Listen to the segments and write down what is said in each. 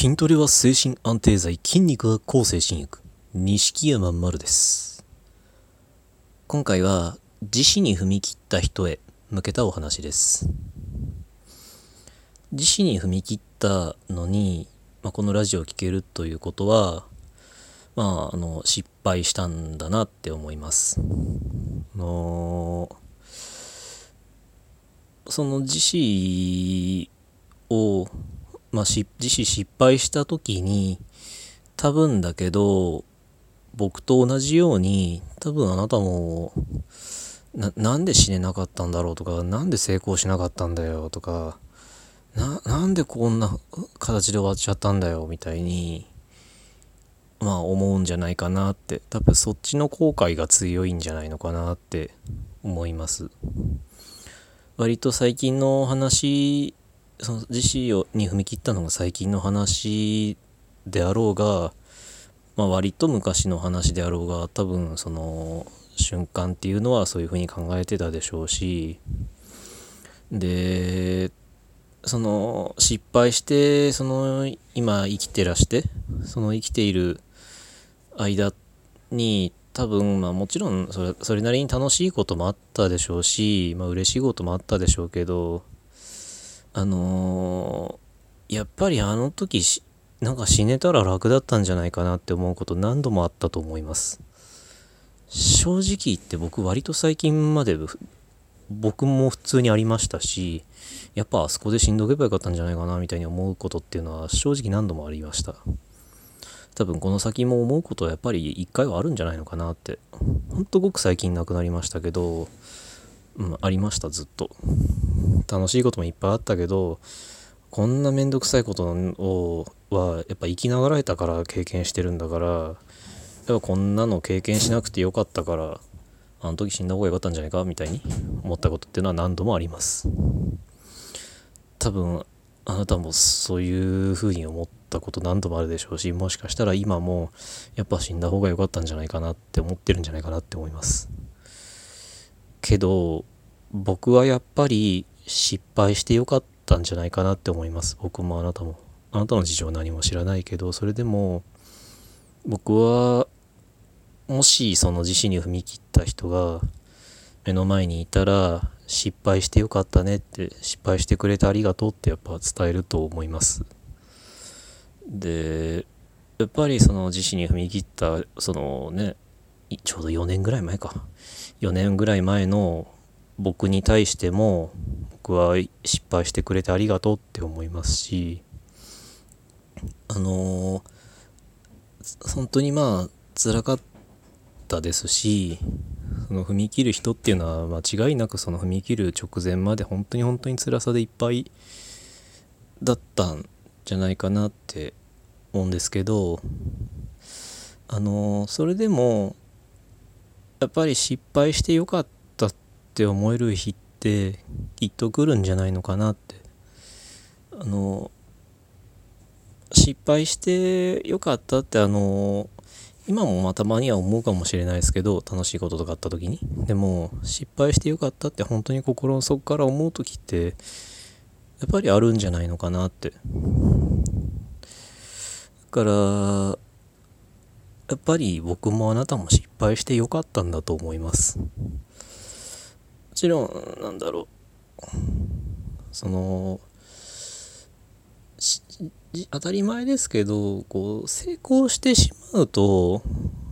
筋トレは精神安定剤、筋肉は抗精神薬。錦山丸です。今回は、自死に踏み切った人へ向けたお話です。自死に踏み切ったのに、まあ、このラジオを聴けるということは、まあ、あの、失敗したんだなって思います。のその自死をまあ、自死失敗した時に多分だけど僕と同じように多分あなたもなんで死ねなかったんだろうとかなんで成功しなかったんだよとかななんでこんな形で終わっちゃったんだよみたいにまあ思うんじゃないかなって。多分そっちの後悔が強いんじゃないのかなって思います。割と最近の話その自死をに踏み切ったのが最近の話であろうが、まあ、割と昔の話であろうが多分その瞬間っていうのはそういうふうに考えてたでしょうしでその失敗してその今生きてらしてその生きている間に多分まあもちろんそれそれなりに楽しいこともあったでしょうし、まあ嬉しいこともあったでしょうけどあのーやっぱりあの時しなんか死ねたら楽だったんじゃないかなって思うこと何度もあったと思います。正直言って僕割と最近まで僕も普通にありましたしやっぱあそこで死んどけばよかったんじゃないかなみたいに思うことっていうのは正直何度もありました。多分この先も思うことはやっぱり一回はあるんじゃないのかなって。ほんとごく最近なくなりましたけどうんありましたずっと。楽しいこともいっぱいあったけどこんなめんどくさいことをはやっぱ生きながらえたから経験してるんだからやっぱこんなの経験しなくてよかったからあの時死んだ方がよかったんじゃないかみたいに思ったことっていうのは何度もあります。多分あなたもそういうふうに思ったこと何度もあるでしょうしもしかしたら今もやっぱ死んだ方がよかったんじゃないかなって思ってるんじゃないかなって思います。けど僕はやっぱり失敗してよかったんじゃないかなって思います。僕もあなたも。あなたの事情何も知らないけどそれでも僕はもしその自死に踏み切った人が目の前にいたら失敗してよかったねって失敗してくれてありがとうってやっぱ伝えると思います。でやっぱりその自死に踏み切ったそのねちょうど4年ぐらい前か。4年ぐらい前の僕に対しても僕は失敗してくれてありがとうって思いますしあの本当にまあ辛かったですしその踏み切る人っていうのは間違いなくその踏み切る直前まで本当に本当に辛さでいっぱいだったんじゃないかなって思うんですけどあのそれでもやっぱり失敗してよかったって思える日ってきっと来るんじゃないのかなって。あの失敗してよかったってあの今もまたまには思うかもしれないですけど楽しいこととかあった時に。でも失敗してよかったって本当に心の底から思う時ってやっぱりあるんじゃないのかなって。だからやっぱり僕もあなたも失敗してよかったんだと思います。もちろんなんだろう。その当たり前ですけどこう成功してしまうと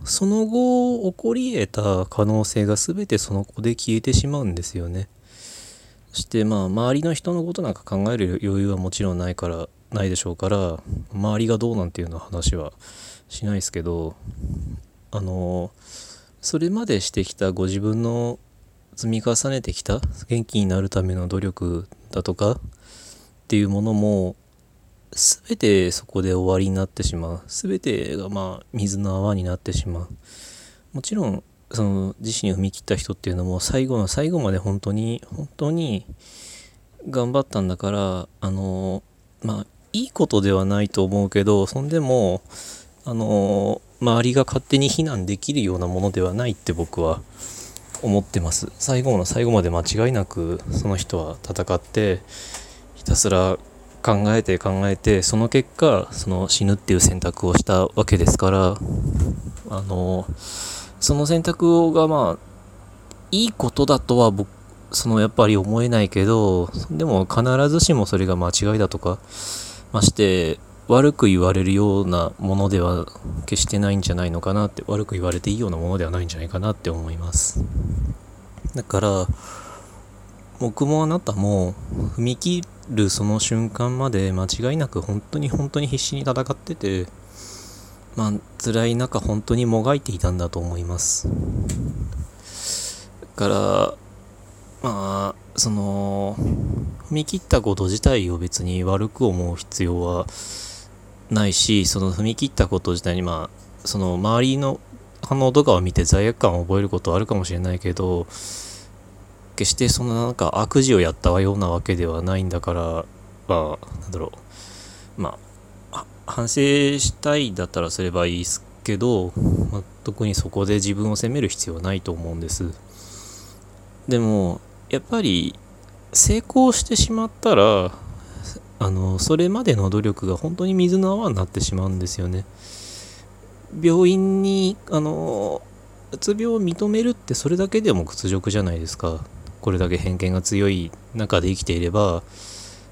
その後起こり得た可能性が全てその子で消えてしまうんですよね。そしてまあ周りの人のことなんか考える余裕はもちろんないからないでしょうから周りがどうなんていうような話はしないですけどあのそれまでしてきたご自分の積み重ねてきた元気になるための努力だとかっていうものも全てそこで終わりになってしまう。全てがまあ水の泡になってしまう。もちろんその自身に踏み切った人っていうのも最後の最後まで本当に本当に頑張ったんだからあのまあいいことではないと思うけどそんでもあの周りが勝手に非難できるようなものではないって僕は思ってます。最後の最後まで間違いなくその人は戦ってひたすら考えて考えてその結果その死ぬっていう選択をしたわけですからあのその選択がまあいいことだとは僕そのやっぱり思えないけどでも必ずしもそれが間違いだとかまして悪く言われるようなものでは決してないんじゃないのかなって悪く言われていいようなものではないんじゃないかなって思います。だから僕もあなたも踏み切るその瞬間まで間違いなく本当に本当に必死に戦っててまあ辛い中本当にもがいていたんだと思います。だからまあその踏み切ったこと自体を別に悪く思う必要はないしその踏み切ったこと自体にまあその周りの反応とかを見て罪悪感を覚えることはあるかもしれないけど決してそのなんか悪事をやったようなわけではないんだからまあなんだろう。まあ反省したいだったらすればいいですけど、まあ、特にそこで自分を責める必要はないと思うんです。でもやっぱり成功してしまったらあのそれまでの努力が本当に水の泡になってしまうんですよね。病院にあのうつ病を認めるってそれだけでも屈辱じゃないですか。これだけ偏見が強い中で生きていれば、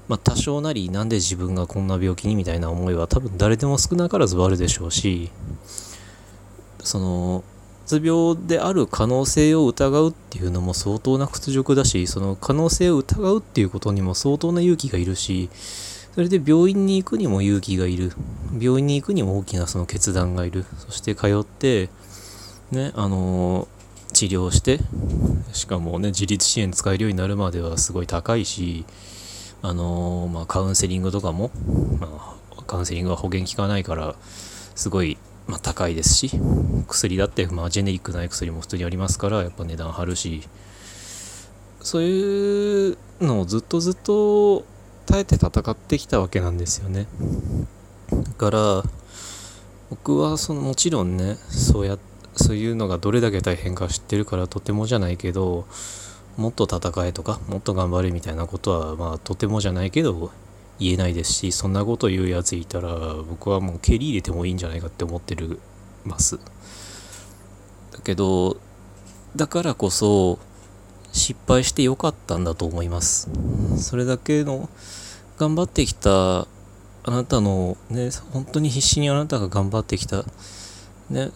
まあ、多少なりなんで自分がこんな病気にみたいな思いは多分誰でも少なからずあるでしょうしそのうつ病である可能性を疑うっていうのも相当な屈辱だしその可能性を疑うっていうことにも相当な勇気がいるしそれで病院に行くにも勇気がいる。病院に行くにも大きなその決断がいる。そして通ってねあの治療してしかもね自立支援使えるようになるまではすごい高いしあの、まあ、カウンセリングとかも、まあ、カウンセリングは保険効かないからすごい、まあ、高いですし薬だって、まあ、ジェネリックない薬も普通にありますからやっぱ値段張るし。そういうのをずっとずっと耐えて戦ってきたわけなんですよね。だから僕はそのもちろんねそうやそういうのがどれだけ大変か知ってるからとてもじゃないけどもっと戦えとかもっと頑張れみたいなことはまあとてもじゃないけど言えないですしそんなこと言うやついたら僕はもう蹴り入れてもいいんじゃないかって思ってるます。だけどだからこそ失敗してよかったんだと思います。それだけの頑張ってきたあなたのね本当に必死にあなたが頑張ってきたね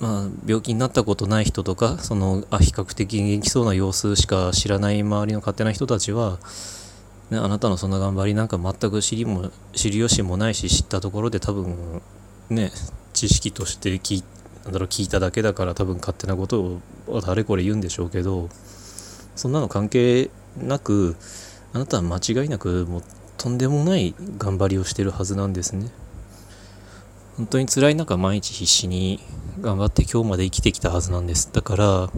まあ、病気になったことない人とかそのあ比較的元気そうな様子しか知らない周りの勝手な人たちは、ね、あなたのそんな頑張りなんか全く知りも知る由もないし知ったところで多分ね知識として聞なんだろう聞いただけだから多分勝手なことをあれこれ言うんでしょうけどそんなの関係なくあなたは間違いなくもうとんでもない頑張りをしてるはずなんですね。本当に辛い中毎日必死に頑張って今日まで生きてきたはずなんですだから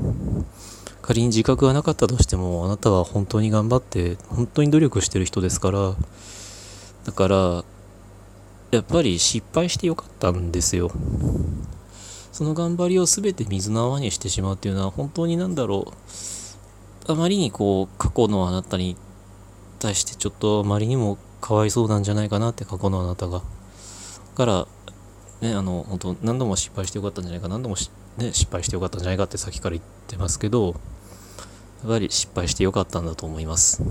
仮に自覚がなかったとしてもあなたは本当に頑張って本当に努力してる人ですからだからやっぱり失敗してよかったんですよ。その頑張りを全て水の泡にしてしまうっていうのは本当になんだろう。あまりにこう過去のあなたに対してちょっとあまりにもかわいそうなんじゃないかなって過去のあなたが。だからね、あの、本当何度も失敗してよかったんじゃないか、何度もね、失敗してよかったんじゃないかってさっきから言ってますけど、やっぱり失敗してよかったんだと思います。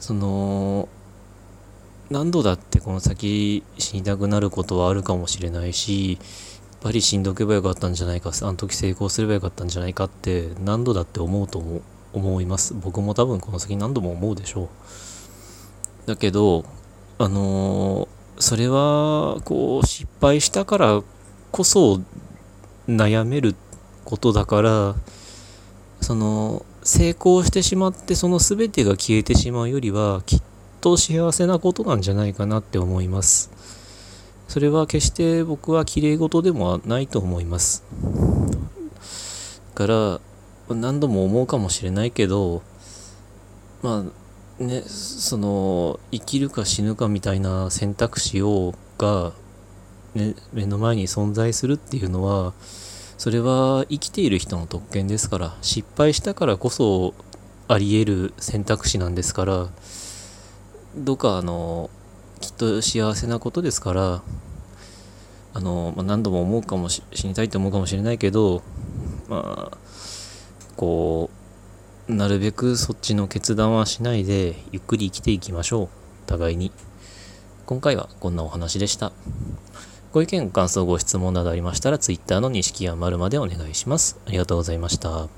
その、何度だってこの先死にたくなることはあるかもしれないし、やっぱり死んどけばよかったんじゃないか、あの時成功すればよかったんじゃないかって何度だって思うと思思います。僕も多分この先何度も思うでしょう。だけど、あのーそれはこう失敗したからこそ悩めることだからその成功してしまってその全てが消えてしまうよりはきっと幸せなことなんじゃないかなって思います。それは決して僕は綺麗事でもないと思います。だから何度も思うかもしれないけどまあね、その生きるか死ぬかみたいな選択肢をが、ね、目の前に存在するっていうのはそれは生きている人の特権ですから失敗したからこそあり得る選択肢なんですからどうかあのきっと幸せなことですからあの、まあ、何度も思うかもし死にたいと思うかもしれないけどまあこうなるべくそっちの決断はしないでゆっくり生きていきましょう。互いに。今回はこんなお話でした。ご意見ご感想ご質問などありましたら Twitter の錦山丸までお願いします。ありがとうございました。